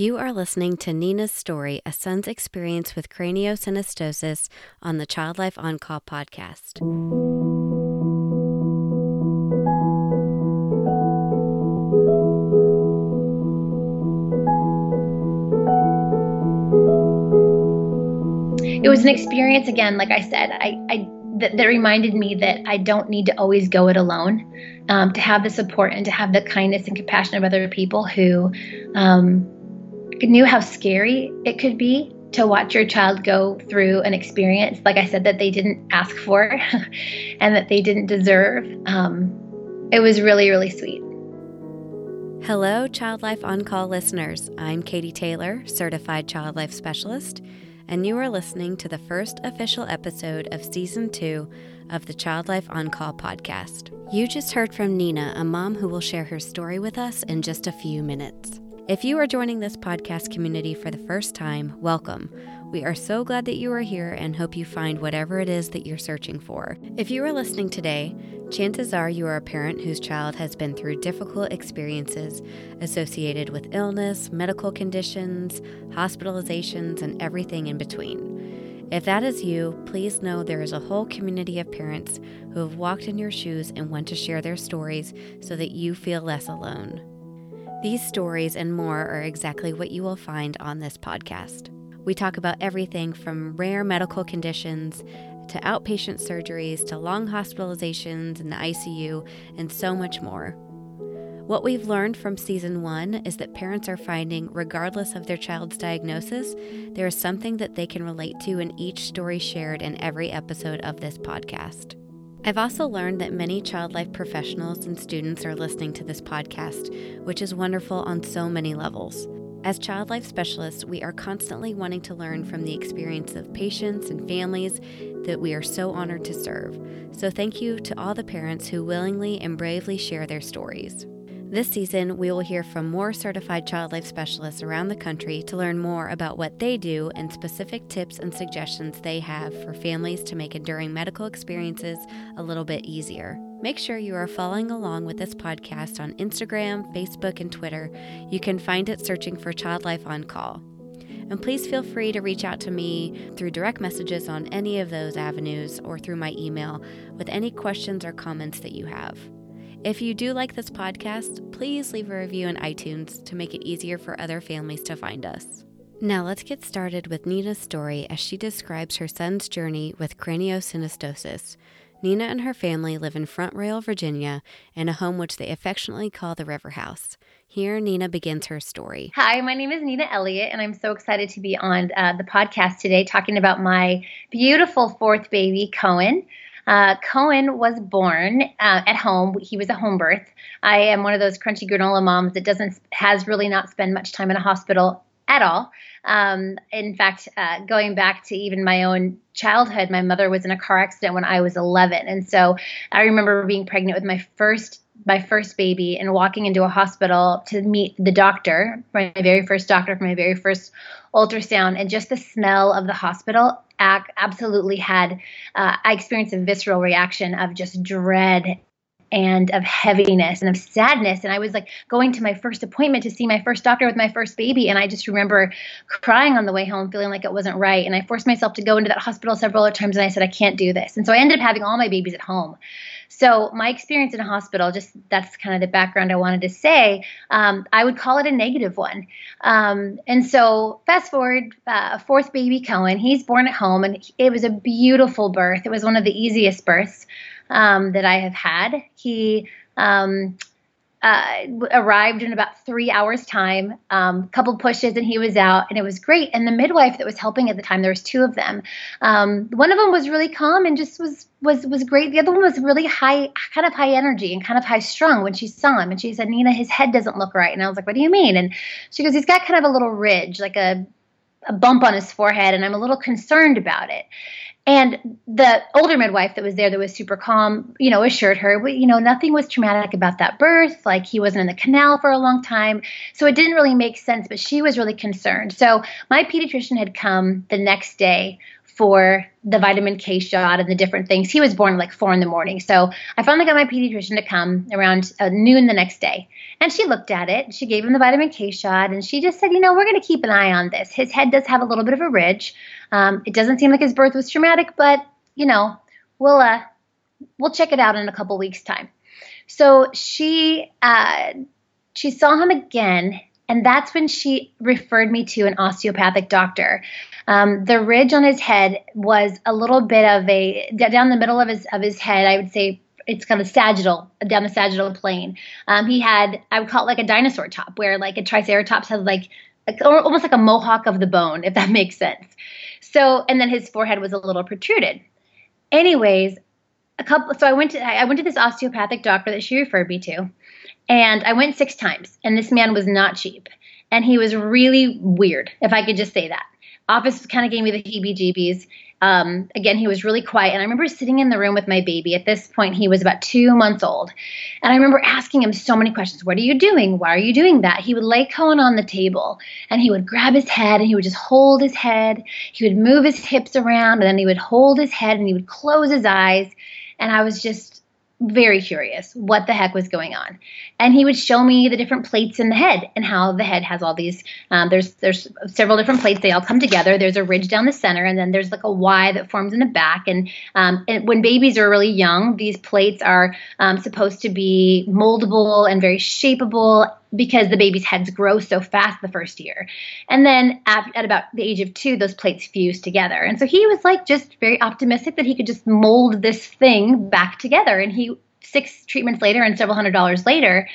You are listening to Nina's story, a son's experience with craniosynostosis on the Child Life On Call podcast. It was an experience again, like I said, I, I that, that reminded me that I don't need to always go it alone. Um, to have the support and to have the kindness and compassion of other people who um, knew how scary it could be to watch your child go through an experience, like I said, that they didn't ask for and that they didn't deserve. Um, it was really, really sweet. Hello, Child Life On Call listeners. I'm Katie Taylor, certified child life specialist and you are listening to the first official episode of season two of the Child Life On Call podcast. You just heard from Nina, a mom who will share her story with us in just a few minutes. If you are joining this podcast community for the first time, welcome. We are so glad that you are here and hope you find whatever it is that you're searching for. If you are listening today, chances are you are a parent whose child has been through difficult experiences associated with illness, medical conditions, hospitalizations, and everything in between. If that is you, please know there is a whole community of parents who have walked in your shoes and want to share their stories so that you feel less alone. These stories and more are exactly what you will find on this podcast. We talk about everything from rare medical conditions to outpatient surgeries to long hospitalizations in the ICU and so much more. What we've learned from season one is that parents are finding, regardless of their child's diagnosis, there is something that they can relate to in each story shared in every episode of this podcast. I've also learned that many child life professionals and students are listening to this podcast, which is wonderful on so many levels. As child life specialists, we are constantly wanting to learn from the experience of patients and families that we are so honored to serve. So, thank you to all the parents who willingly and bravely share their stories. This season, we will hear from more certified child life specialists around the country to learn more about what they do and specific tips and suggestions they have for families to make enduring medical experiences a little bit easier. Make sure you are following along with this podcast on Instagram, Facebook, and Twitter. You can find it searching for Child Life on Call. And please feel free to reach out to me through direct messages on any of those avenues or through my email with any questions or comments that you have. If you do like this podcast, please leave a review in iTunes to make it easier for other families to find us. Now let's get started with Nina's story as she describes her son's journey with craniosynostosis. Nina and her family live in Front Royal, Virginia, in a home which they affectionately call the River House. Here, Nina begins her story. Hi, my name is Nina Elliott, and I'm so excited to be on uh, the podcast today talking about my beautiful fourth baby, Cohen. Uh, Cohen was born uh, at home. He was a home birth. I am one of those crunchy granola moms that doesn't has really not spent much time in a hospital at all. Um, in fact, uh, going back to even my own childhood, my mother was in a car accident when I was 11, and so I remember being pregnant with my first my first baby and walking into a hospital to meet the doctor, my very first doctor for my very first ultrasound, and just the smell of the hospital absolutely had uh, I experienced a visceral reaction of just dread and of heaviness and of sadness. And I was like going to my first appointment to see my first doctor with my first baby. And I just remember crying on the way home, feeling like it wasn't right. And I forced myself to go into that hospital several other times. And I said, I can't do this. And so I ended up having all my babies at home. So my experience in a hospital, just that's kind of the background I wanted to say. Um, I would call it a negative one. Um, and so fast forward, uh, fourth baby Cohen, he's born at home, and it was a beautiful birth. It was one of the easiest births um, that I have had. He um, uh, arrived in about three hours time um, couple pushes and he was out and it was great. And the midwife that was helping at the time there was two of them um, one of them was really calm and just was was was great. The other one was really high kind of high energy and kind of high strung when she saw him. And she said nina his head doesn't look right. And i was like what do you mean? And she goes he's got kind of a little ridge like a a bump on his forehead and i'm a little concerned about it and the older midwife that was there that was super calm, you know, assured her, you know, nothing was traumatic about that birth. Like he wasn't in the canal for a long time. So it didn't really make sense, but she was really concerned. So my pediatrician had come the next day for the vitamin K shot and the different things. He was born like four in the morning. So I finally got my pediatrician to come around uh, noon the next day. And she looked at it. She gave him the vitamin K shot and she just said, you know, we're going to keep an eye on this. His head does have a little bit of a ridge. Um, it doesn't seem like his birth was traumatic, but, you know, we'll, uh, we'll check it out in a couple weeks' time. So she, uh, she saw him again and that's when she referred me to an osteopathic doctor. Um, the ridge on his head was a little bit of a down the middle of his of his head. I would say it's kind of sagittal down the sagittal plane. Um, he had I would call it like a dinosaur top, where like a triceratops has like, like almost like a mohawk of the bone, if that makes sense. So and then his forehead was a little protruded. Anyways, a couple. So I went to I went to this osteopathic doctor that she referred me to and I went six times, and this man was not cheap. And he was really weird, if I could just say that. Office kind of gave me the heebie jeebies. Um, again, he was really quiet. And I remember sitting in the room with my baby. At this point, he was about two months old. And I remember asking him so many questions What are you doing? Why are you doing that? He would lay Cohen on the table and he would grab his head and he would just hold his head. He would move his hips around and then he would hold his head and he would close his eyes. And I was just very curious what the heck was going on. And he would show me the different plates in the head and how the head has all these um, there's there's several different plates. They all come together. There's a ridge down the center and then there's like a y that forms in the back. And, um, and when babies are really young these plates are um, supposed to be moldable and very shapeable because the baby's heads grow so fast the first year. And then at, at, about the age of two, those plates fuse together. And so he was like just very optimistic that he could just mold this thing back together. And he, six treatments later and several hundred dollars later,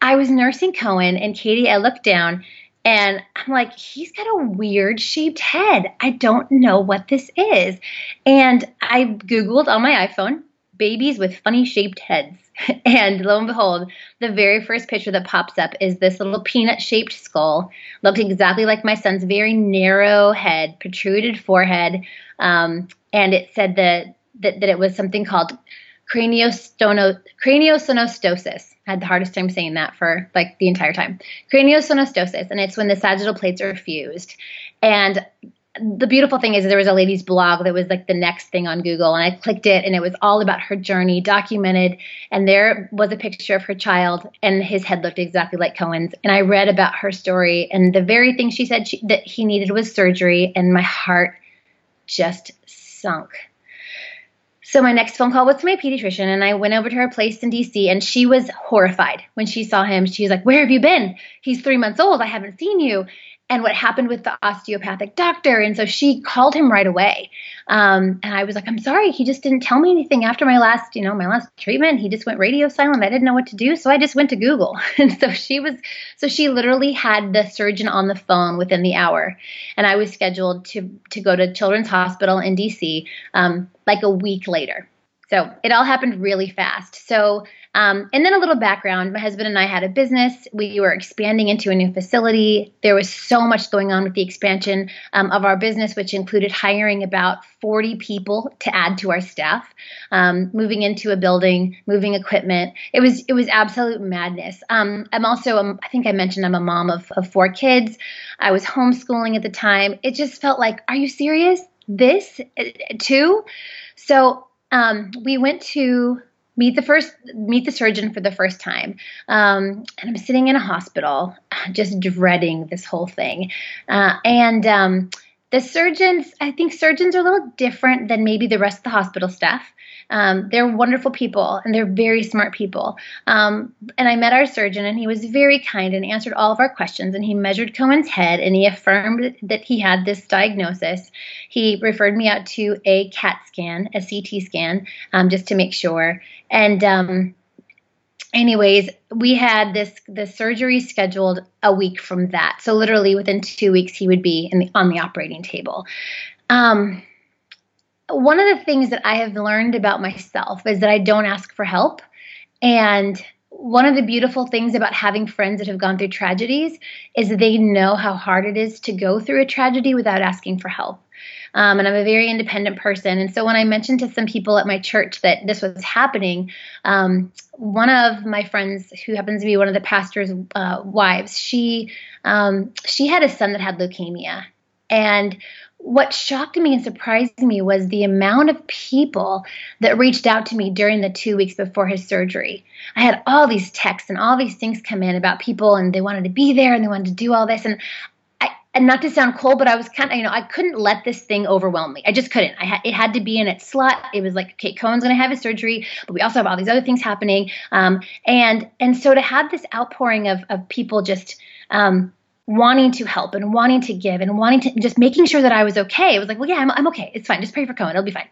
I was nursing Cohen and Katie, I looked down and I'm like, he's got a weird shaped head. I don't know what this is. And I Googled on my iPhone babies with funny shaped heads. And lo and behold, the very first picture that pops up is this little peanut shaped skull. Looked exactly like my son's very narrow head, protruded forehead. Um, and it said that, that, that it was something called craniostono, craniosynostosis. I had the hardest time saying that for like the entire time. Craniosynostosis, and it's when the sagittal plates are fused. And the beautiful thing is there was a lady's blog that was like the next thing on Google and I clicked it and it was all about her journey documented and there was a picture of her child and his head looked exactly like Cohen's and I read about her story and the very thing she said she, that he needed was surgery and my heart just sunk. So my next phone call was to my pediatrician and I went over to her place in DC and she was horrified when she saw him. She was like, "Where have you been? He's 3 months old. I haven't seen you." And what happened with the osteopathic doctor. And so she called him right away. Um, and I was like, I'm sorry, he just didn't tell me anything after my last, you know, my last treatment. He just went radio silent. I didn't know what to do. So I just went to Google. And so she was, so she literally had the surgeon on the phone within the hour. And I was scheduled to, to go to Children's Hospital in DC um, like a week later. So it all happened really fast. So, um, and then a little background my husband and I had a business. We were expanding into a new facility. There was so much going on with the expansion um, of our business, which included hiring about 40 people to add to our staff, um, moving into a building, moving equipment. It was it was absolute madness. Um, I'm also, um, I think I mentioned I'm a mom of, of four kids. I was homeschooling at the time. It just felt like, are you serious? This uh, too? So um, we went to meet the first meet the surgeon for the first time um, and i'm sitting in a hospital just dreading this whole thing uh, and um, the surgeons i think surgeons are a little different than maybe the rest of the hospital staff um, they're wonderful people and they're very smart people. Um, and I met our surgeon and he was very kind and answered all of our questions. And he measured Cohen's head and he affirmed that he had this diagnosis. He referred me out to a CAT scan, a CT scan, um, just to make sure. And um, anyways, we had this the surgery scheduled a week from that. So literally within two weeks, he would be the, on the operating table. Um, one of the things that I have learned about myself is that I don't ask for help. And one of the beautiful things about having friends that have gone through tragedies is they know how hard it is to go through a tragedy without asking for help. Um, and I'm a very independent person. And so when I mentioned to some people at my church that this was happening, um, one of my friends, who happens to be one of the pastor's uh, wives, she um, she had a son that had leukemia, and what shocked me and surprised me was the amount of people that reached out to me during the two weeks before his surgery. I had all these texts and all these things come in about people and they wanted to be there and they wanted to do all this. And and not to sound cold, but I was kind of, you know, I couldn't let this thing overwhelm me. I just couldn't. I had, it had to be in its slot. It was like, okay, Cohen's going to have his surgery, but we also have all these other things happening. Um, and, and so to have this outpouring of, of people just, um, wanting to help and wanting to give and wanting to just making sure that I was okay. It was like, well, yeah, I'm, I'm okay. It's fine. Just pray for Cohen. It'll be fine.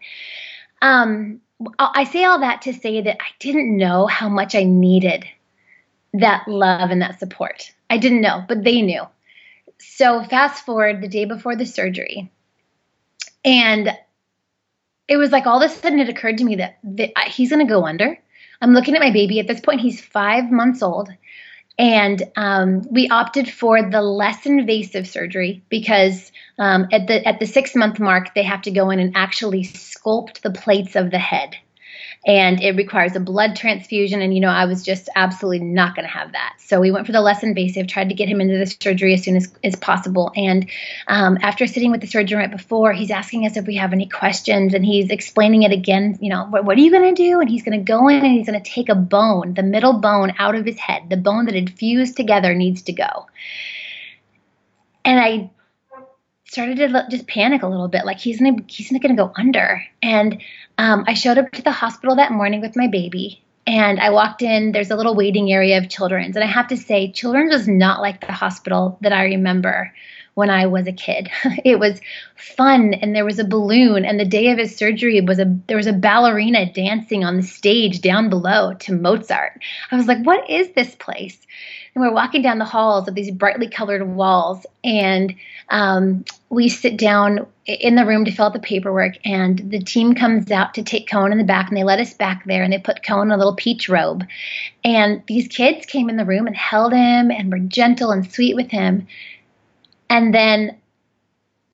Um, I say all that to say that I didn't know how much I needed that love and that support. I didn't know, but they knew. So fast forward the day before the surgery, and it was like all of a sudden it occurred to me that, that he's going to go under. I'm looking at my baby. At this point, he's five months old. And um, we opted for the less invasive surgery because um, at the at the six month mark, they have to go in and actually sculpt the plates of the head and it requires a blood transfusion. And, you know, I was just absolutely not going to have that. So we went for the less invasive, tried to get him into the surgery as soon as, as possible. And um, after sitting with the surgeon right before, he's asking us if we have any questions and he's explaining it again. You know, what, what are you going to do? And he's going to go in and he's going to take a bone, the middle bone out of his head. The bone that had fused together needs to go. And I started to just panic a little bit like he's gonna he's not gonna go under and um, i showed up to the hospital that morning with my baby and i walked in. There's a little waiting area of children's and i have to say children's was not like the hospital that i remember when i was a kid. It was fun and there was a balloon and the day of his surgery was a there was a ballerina dancing on the stage down below to mozart. I was like what is this place? And we're walking down the halls of these brightly colored walls and um, we sit down in the room to fill out the paperwork and the team comes out to take Cohen in the back and they let us back there and they put Cohen in a little peach robe. And these kids came in the room and held him and were gentle and sweet with him and then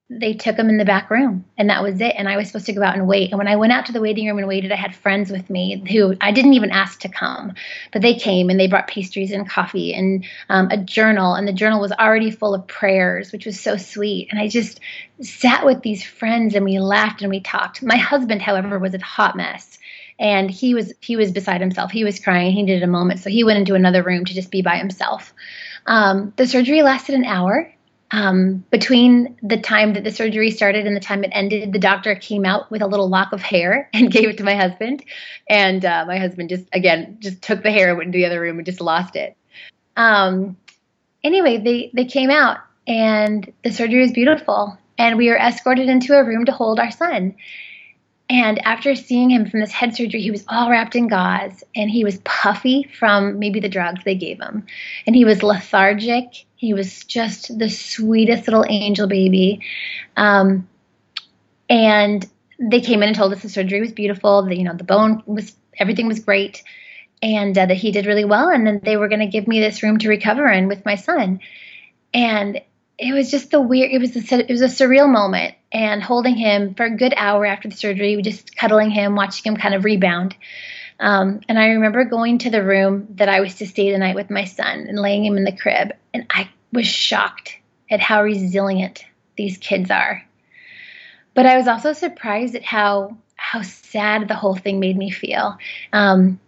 they took him in the back room and that was it. And i was supposed to go out and wait. And when i went out to the waiting room and waited i had friends with me who i didn't even ask to come. But they came and they brought pastries and coffee and um, a journal. And the journal was already full of prayers which was so sweet. And i just sat with these friends and we laughed and we talked. My husband however was a hot mess. And he was he was beside himself. He was crying. He needed a moment. So he went into another room to just be by himself. Um, the surgery lasted an hour um, between the time that the surgery started and the time it ended, the doctor came out with a little lock of hair and gave it to my husband. And uh, my husband just, again, just took the hair, and went into the other room, and just lost it. Um, anyway, they, they came out, and the surgery was beautiful. And we were escorted into a room to hold our son. And after seeing him from this head surgery, he was all wrapped in gauze and he was puffy from maybe the drugs they gave him. And he was lethargic. He was just the sweetest little angel baby. Um, and they came in and told us the surgery was beautiful. The, you know, the bone was, everything was great. And uh, that he did really well. And then they were going to give me this room to recover in with my son. And it was just the weird it was a, it was a surreal moment and holding him for a good hour after the surgery just cuddling him watching him kind of rebound um, and i remember going to the room that i was to stay the night with my son and laying him in the crib and i was shocked at how resilient these kids are. But i was also surprised at how how sad the whole thing made me feel. Um,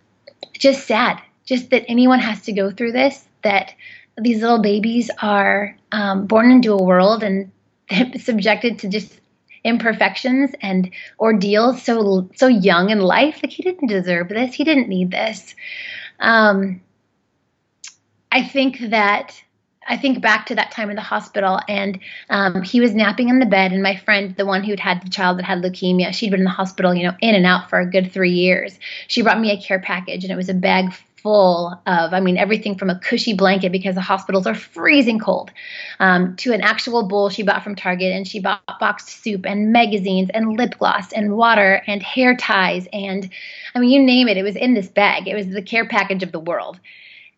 just sad just that anyone has to go through this that these little babies are um, born into a world and subjected to just imperfections and ordeals so so young in life like he didn't deserve this he didn't need this um, i think that I think back to that time in the hospital, and um, he was napping in the bed. And my friend, the one who'd had the child that had leukemia, she'd been in the hospital, you know, in and out for a good three years. She brought me a care package, and it was a bag full of, I mean, everything from a cushy blanket because the hospitals are freezing cold, um, to an actual bowl she bought from Target, and she bought boxed soup and magazines and lip gloss and water and hair ties and, I mean, you name it, it was in this bag. It was the care package of the world.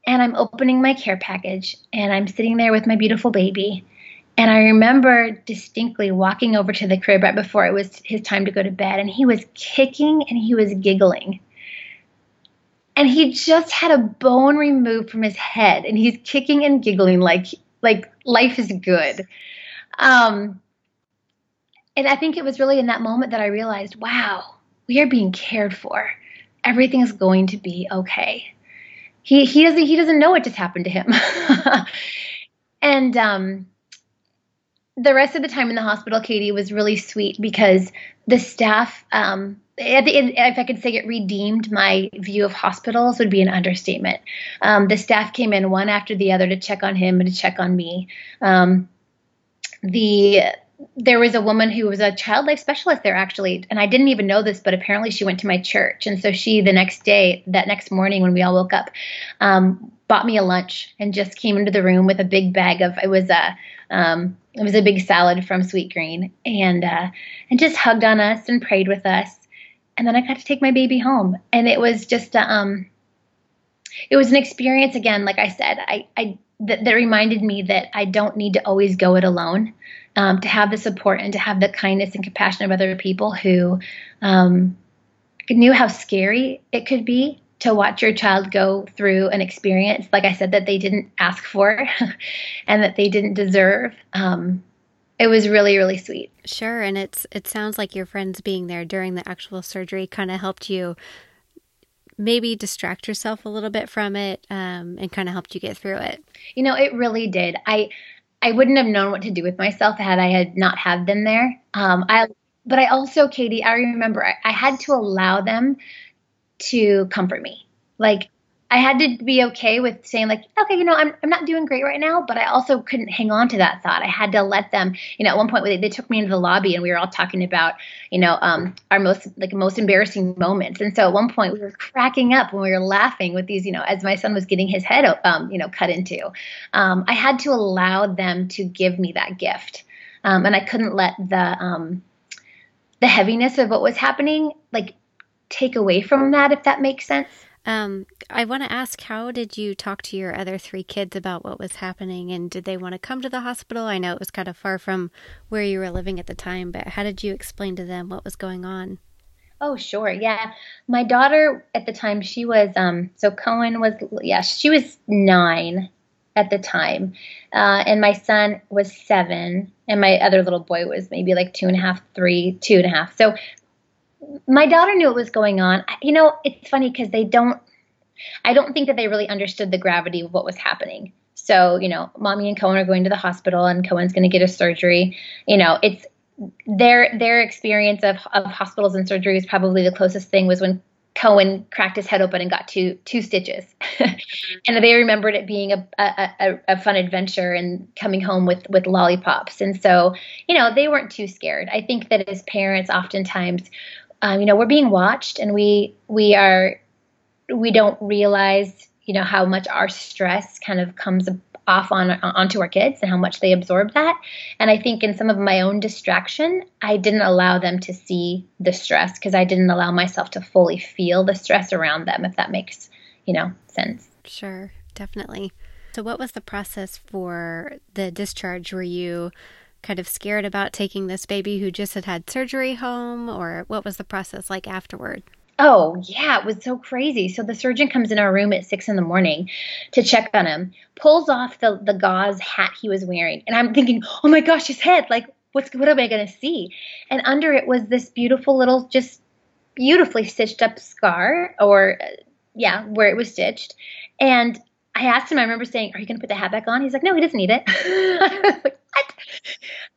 And I'm opening my care package, and I'm sitting there with my beautiful baby. And I remember distinctly walking over to the crib right before it was his time to go to bed, and he was kicking and he was giggling and he just had a bone removed from his head and he's kicking and giggling like like life is good um and I think it was really in that moment that I realized, wow, we are being cared for. Everything's going to be okay. He he doesn't he doesn't know what just happened to him. and um the rest of the time in the hospital, Katie was really sweet because the staff, um, if I could say it redeemed my view of hospitals would be an understatement. Um, the staff came in one after the other to check on him and to check on me. Um, the there was a woman who was a child life specialist there actually and i didn't even know this but apparently she went to my church and so she the next day that next morning when we all woke up um, bought me a lunch and just came into the room with a big bag of it was a um, it was a big salad from Sweetgreen and uh, and just hugged on us and prayed with us and then i got to take my baby home and it was just a, um it was an experience again like i said i i that, that reminded me that i don't need to always go it alone um, to have the support and to have the kindness and compassion of other people who um, knew how scary it could be to watch your child go through an experience, like I said, that they didn't ask for and that they didn't deserve. Um, it was really, really sweet. Sure, and it's it sounds like your friends being there during the actual surgery kind of helped you maybe distract yourself a little bit from it um, and kind of helped you get through it. You know, it really did. I I wouldn't have known what to do with myself had I had not had them there. Um, I, but I also, Katie, I remember I, I had to allow them to comfort me. Like I had to be okay with saying like, okay, you know, I'm, I'm not doing great right now, but I also couldn't hang on to that thought. I had to let them, you know, at one point they, they took me into the lobby and we were all talking about, you know, um, our most like most embarrassing moments. And so at one point we were cracking up when we were laughing with these, you know, as my son was getting his head, um, you know, cut into. Um, I had to allow them to give me that gift, um, and I couldn't let the um, the heaviness of what was happening like take away from that, if that makes sense. Um, I want to ask, how did you talk to your other three kids about what was happening, and did they want to come to the hospital? I know it was kind of far from where you were living at the time, but how did you explain to them what was going on? Oh, sure. Yeah. My daughter at the time, she was, um, so Cohen was, yeah, she was nine at the time. Uh, and my son was seven, and my other little boy was maybe like two and a half, three, two and a half. So my daughter knew what was going on. You know, it's funny because they don't, I don't think that they really understood the gravity of what was happening. So, you know, mommy and Cohen are going to the hospital and Cohen's going to get a surgery. You know, it's their their experience of, of hospitals and surgery is probably the closest thing was when Cohen cracked his head open and got two two stitches, and they remembered it being a, a, a, fun adventure and coming home with with lollipops. And so, you know, they weren't too scared. I think that as parents, oftentimes um, you know we're being watched and we we are we don't realize you know how much our stress kind of comes off on onto our kids and how much they absorb that. And i think in some of my own distraction i didn't allow them to see the stress because i didn't allow myself to fully feel the stress around them if that makes you know sense. Sure definitely. So what was the process for the discharge? Were you kind of scared about taking this baby who just had had surgery home, or what was the process like afterward? Oh, yeah, it was so crazy. So the surgeon comes in our room at six in the morning to check on him, pulls off the, the gauze hat he was wearing. And I'm thinking, oh my gosh, his head, like, what's what am I going to see? And under it was this beautiful little, just beautifully stitched up scar, or uh, yeah, where it was stitched. And I asked him, I remember saying, Are you going to put the hat back on? He's like, No, he doesn't need it. like, what?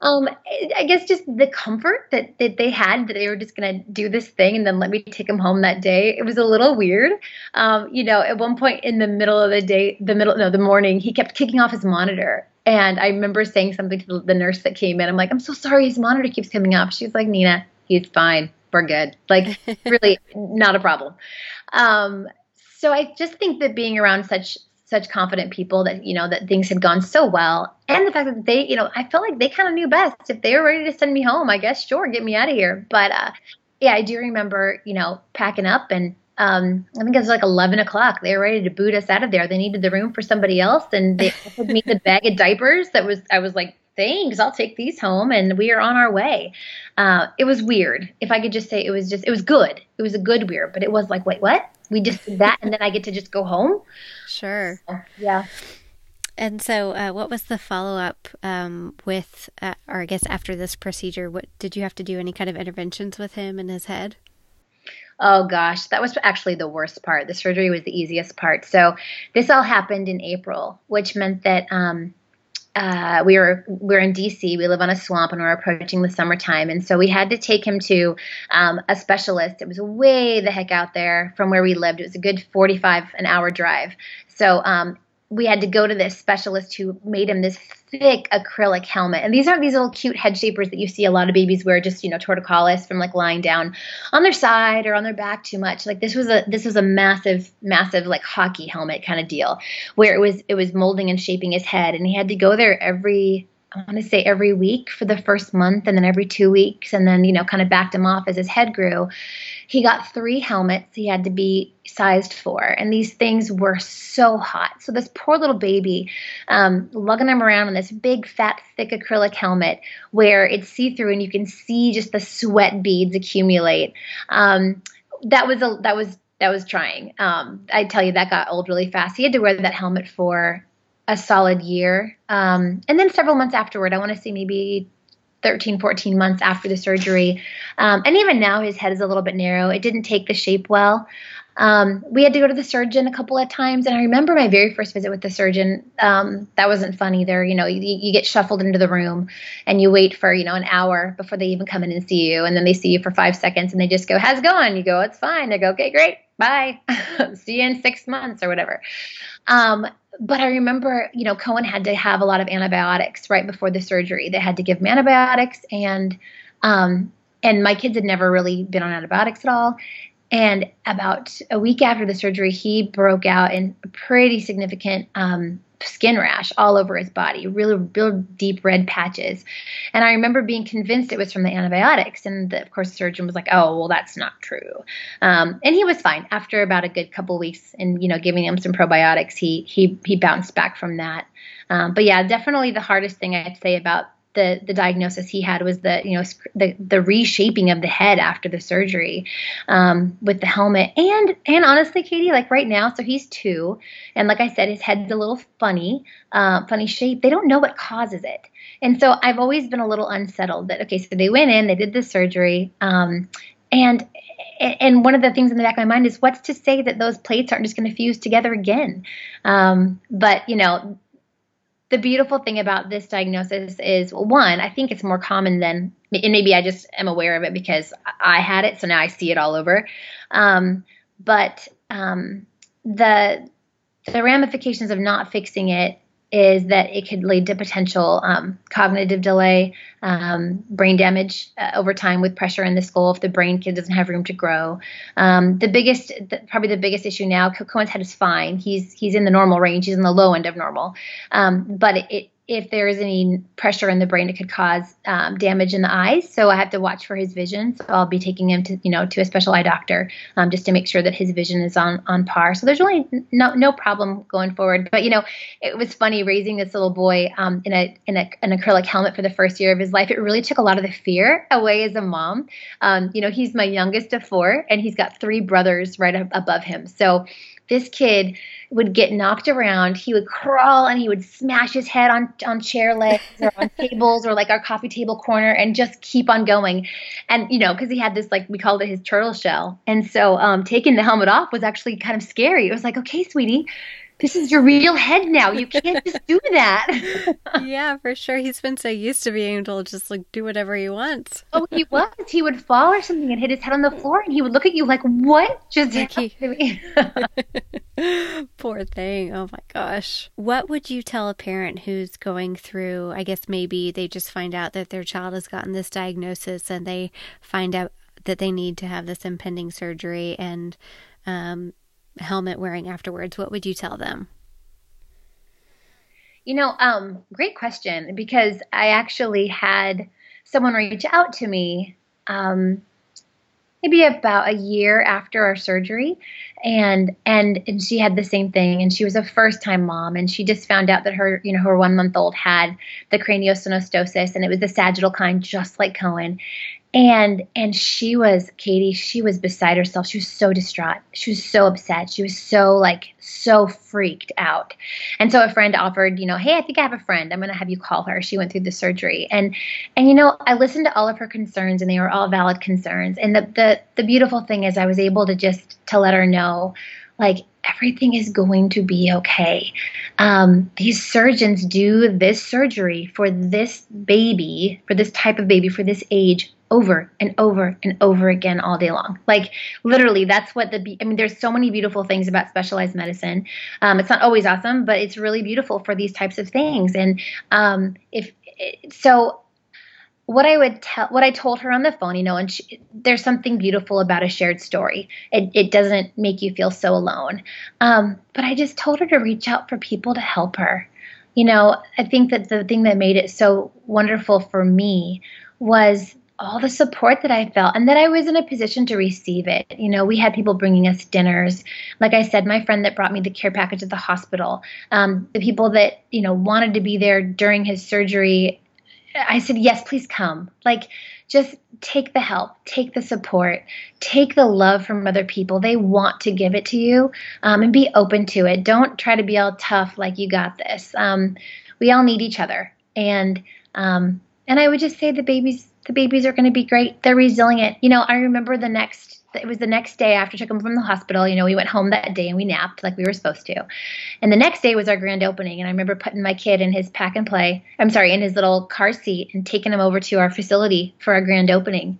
Um, I guess just the comfort that, that they had that they were just going to do this thing and then let me take him home that day. It was a little weird. Um, you know, at one point in the middle of the day, the middle, no, the morning, he kept kicking off his monitor. And I remember saying something to the, the nurse that came in. I'm like, I'm so sorry, his monitor keeps coming off. She's like, Nina, he's fine. We're good. Like, really, not a problem. Um, so I just think that being around such such confident people that you know that things had gone so well. And the fact that they you know i felt like they kind of knew best. If they were ready to send me home i guess sure get me out of here. But uh yeah i do remember you know packing up and um i think it was like 11 o'clock. They were ready to boot us out of there. They needed the room for somebody else and they offered me the bag of diapers that was i was like thanks i'll take these home and we are on our way. Uh, it was weird. If i could just say it was just it was good. It was a good weird but it was like wait what we just did that and then I get to just go home. Sure. So, yeah. And so, uh, what was the follow up um, with, uh, or I guess after this procedure? What did you have to do? Any kind of interventions with him in his head? Oh gosh, that was actually the worst part. The surgery was the easiest part. So this all happened in April, which meant that um, uh, we were we are in DC. We live on a swamp, and we're approaching the summertime, and so we had to take him to um, a specialist. It was way the heck out there from where we lived. It was a good forty-five an hour drive. So um, we had to go to this specialist who made him this thick acrylic helmet. And these aren't these little cute head shapers that you see a lot of babies wear just, you know, torticollis from like lying down on their side or on their back too much. Like this was a this was a massive, massive like hockey helmet kind of deal where it was it was molding and shaping his head. And he had to go there every I want to say every week for the first month and then every two weeks and then, you know, kind of backed him off as his head grew. He got three helmets he had to be sized for, and these things were so hot. So this poor little baby, um, lugging him around in this big, fat, thick acrylic helmet where it's see-through and you can see just the sweat beads accumulate. Um, that was a that was that was trying. Um, I tell you, that got old really fast. He had to wear that helmet for a solid year, um, and then several months afterward. I want to say maybe 13, 14 months after the surgery. Um, and even now, his head is a little bit narrow. It didn't take the shape well. Um, we had to go to the surgeon a couple of times. And I remember my very first visit with the surgeon. Um, that wasn't fun either. You know, you, you, get shuffled into the room and you wait for, you know, an hour before they even come in and see you. And then they see you for five seconds and they just go, How's it going? You go, It's fine. They go, Okay, great. Bye. see you in six months or whatever. Um, but I remember, you know, Cohen had to have a lot of antibiotics right before the surgery. They had to give him antibiotics, and um, and my kids had never really been on antibiotics at all. And about a week after the surgery, he broke out in pretty significant um, skin rash all over his body, really, real deep red patches. And I remember being convinced it was from the antibiotics. And the, of course, the surgeon was like, "Oh, well, that's not true." Um, and he was fine after about a good couple weeks, and you know, giving him some probiotics, he he he bounced back from that. Um, but yeah, definitely the hardest thing I'd say about the the diagnosis he had was the you know the the reshaping of the head after the surgery um, with the helmet. And and honestly Katie like right now so he's two and like I said his head's a little funny uh, funny shape. They don't know what causes it. And so I've always been a little unsettled that okay so they went in they did the surgery um, and and one of the things in the back of my mind is what's to say that those plates aren't just going to fuse together again? Um, but you know the beautiful thing about this diagnosis is one, I think it's more common than, and maybe I just am aware of it because I had it, so now I see it all over. Um, but um, the the ramifications of not fixing it is that it could lead to potential um, cognitive delay, um, brain damage uh, over time with pressure in the skull if the brain kid doesn't have room to grow. Um, the biggest, the, probably the biggest issue now, Cohen's head is fine. He's he's in the normal range. He's in the low end of normal, um, but it, it if there is any pressure in the brain, it could cause um, damage in the eyes. So I have to watch for his vision. So I'll be taking him to, you know, to a special eye doctor um, just to make sure that his vision is on on par. So there's really no no problem going forward. But you know, it was funny raising this little boy um, in a in a, an acrylic helmet for the first year of his life. It really took a lot of the fear away as a mom. Um, you know, he's my youngest of four, and he's got three brothers right above him. So this kid would get knocked around. He would crawl and he would smash his head on on chair legs or on tables or like our coffee table corner and just keep on going. And you know, because he had this like we called it his turtle shell. And so um, taking the helmet off was actually kind of scary. It was like, okay, sweetie, this is your real head now. You can't just do that. yeah, for sure. He's been so used to being able to just like do whatever he wants. oh, he was. He would fall or something and hit his head on the floor, and he would look at you like, "What just like he... to me?" Poor thing. Oh my gosh. What would you tell a parent who's going through? I guess maybe they just find out that their child has gotten this diagnosis, and they find out that they need to have this impending surgery, and um, helmet wearing afterwards, what would you tell them? You know, um, great question because I actually had someone reach out to me um, maybe about a year after our surgery and, and and she had the same thing and she was a first time mom and she just found out that her you know her one month old had the craniosynostosis and it was the sagittal kind just like cohen and and she was katie she was beside herself. She was so distraught. She was so upset. She was so like so freaked out. And so a friend offered you know hey i think i have a friend. I'm going to have you call her. She went through the surgery. And and you know i listened to all of her concerns and they were all valid concerns. And the the, the beautiful thing is i was able to just to let her know like everything is going to be okay. Um, these surgeons do this surgery for this baby, for this type of baby, for this age over and over and over again all day long. Like literally, that's what the. I mean, there's so many beautiful things about specialized medicine. Um, it's not always awesome, but it's really beautiful for these types of things. And um, if so, what I would tell, what I told her on the phone, you know, and she, there's something beautiful about a shared story. It, it doesn't make you feel so alone. Um, but I just told her to reach out for people to help her. You know, I think that the thing that made it so wonderful for me was all the support that I felt and that I was in a position to receive it. You know, we had people bringing us dinners. Like I said, my friend that brought me the care package at the hospital, um, the people that, you know, wanted to be there during his surgery I said, yes, please come. Like, just take the help, take the support, take the love from other people. They want to give it to you um, and be open to it. Don't try to be all tough like you got this. Um, we all need each other. And, um, and I would just say the babies, the babies are going to be great. They're resilient. You know, I remember the next it was the next day after I took him from the hospital. You know, we went home that day and we napped like we were supposed to. And the next day was our grand opening. And I remember putting my kid in his pack and play, I'm sorry, in his little car seat and taking him over to our facility for our grand opening.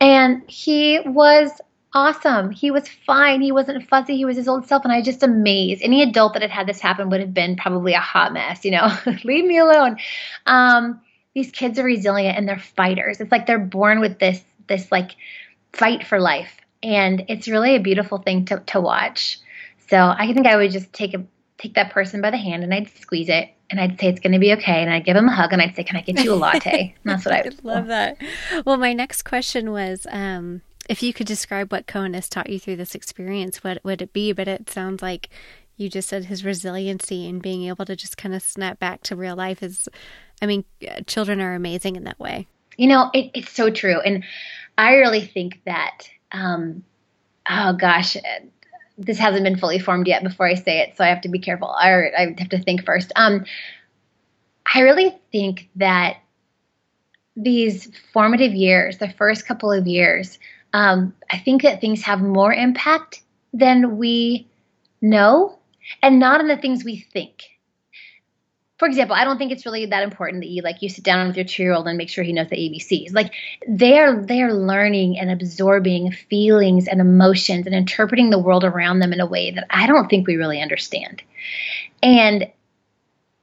And he was awesome. He was fine. He wasn't fussy. He was his old self. And I was just amazed. Any adult that had had this happen would have been probably a hot mess, you know, leave me alone. Um, these kids are resilient and they're fighters. It's like they're born with this, this like, fight for life. And it's really a beautiful thing to, to watch. So I think I would just take a take that person by the hand and I'd squeeze it and I'd say it's going to be okay and I'd give him a hug and I'd say, "Can I get you a latte?" And that's what I would love that. Well, my next question was um, if you could describe what Cohen has taught you through this experience, what would it be? But it sounds like you just said his resiliency and being able to just kind of snap back to real life is. I mean, children are amazing in that way. You know, it, it's so true, and I really think that, um, oh gosh, this hasn't been fully formed yet before I say it, so I have to be careful. I, I have to think first. Um, I really think that these formative years, the first couple of years, um, I think that things have more impact than we know, and not in the things we think for example, I don't think it's really that important that you like you sit down with your two year old and make sure he knows the ABCs. Like they're they're learning and absorbing feelings and emotions and interpreting the world around them in a way that I don't think we really understand. And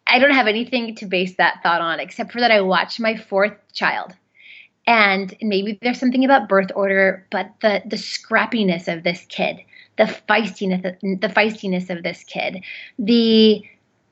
I don't have anything to base that thought on except for that I watched my fourth child. And maybe there's something about birth order, but the the scrappiness of this kid, the feistiness the feistiness of this kid, the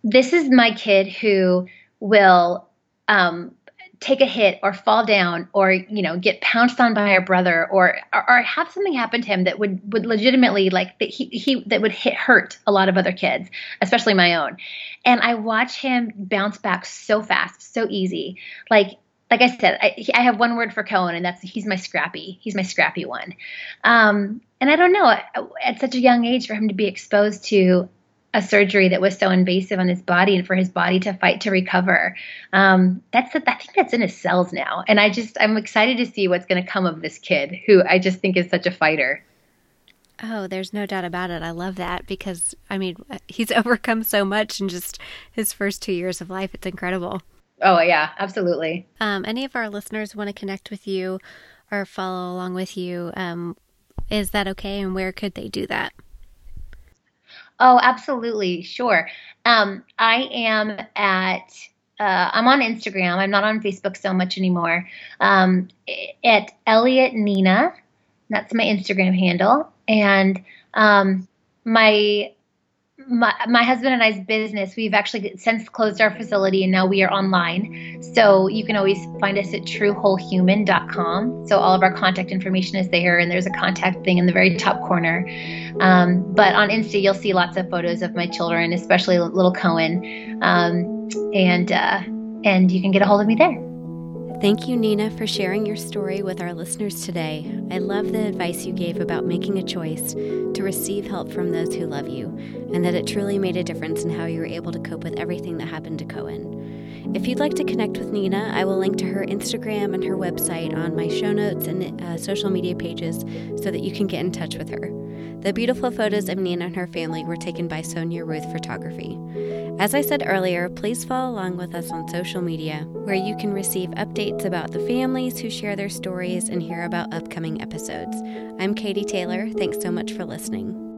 this is my kid who will um, take a hit or fall down or you know get pounced on by a brother or, or, or have something happen to him that would would legitimately like that he, he that would hit hurt a lot of other kids especially my own. And i watch him bounce back so fast so easy. Like like i said i, I have one word for cohen and that's he's my scrappy he's my scrappy one. Um, and i don't know at such a young age for him to be exposed to a surgery that was so invasive on his body and for his body to fight to recover. Um, that's I think that's in his cells now, and I just I'm excited to see what's going to come of this kid who I just think is such a fighter. Oh, there's no doubt about it. I love that because I mean he's overcome so much in just his first two years of life. It's incredible. Oh yeah, absolutely. Um, any of our listeners want to connect with you or follow along with you? Um, is that okay? And where could they do that? Oh, absolutely. Sure. Um, I am at, uh, I'm on Instagram. I'm not on Facebook so much anymore. Um, at Elliott Nina. That's my Instagram handle. And um, my my, my husband and I's business, we've actually since closed our facility and now we are online. So you can always find us at truewholehuman.com. So all of our contact information is there and there's a contact thing in the very top corner. Um, but on Insta, you'll see lots of photos of my children, especially little Cohen. Um, and, uh, and you can get a hold of me there. Thank you, Nina, for sharing your story with our listeners today. I love the advice you gave about making a choice to receive help from those who love you, and that it truly made a difference in how you were able to cope with everything that happened to Cohen. If you'd like to connect with Nina, I will link to her Instagram and her website on my show notes and uh, social media pages so that you can get in touch with her. The beautiful photos of Nina and her family were taken by Sonia Ruth Photography. As I said earlier, please follow along with us on social media, where you can receive updates about the families who share their stories and hear about upcoming episodes. I'm Katie Taylor. Thanks so much for listening.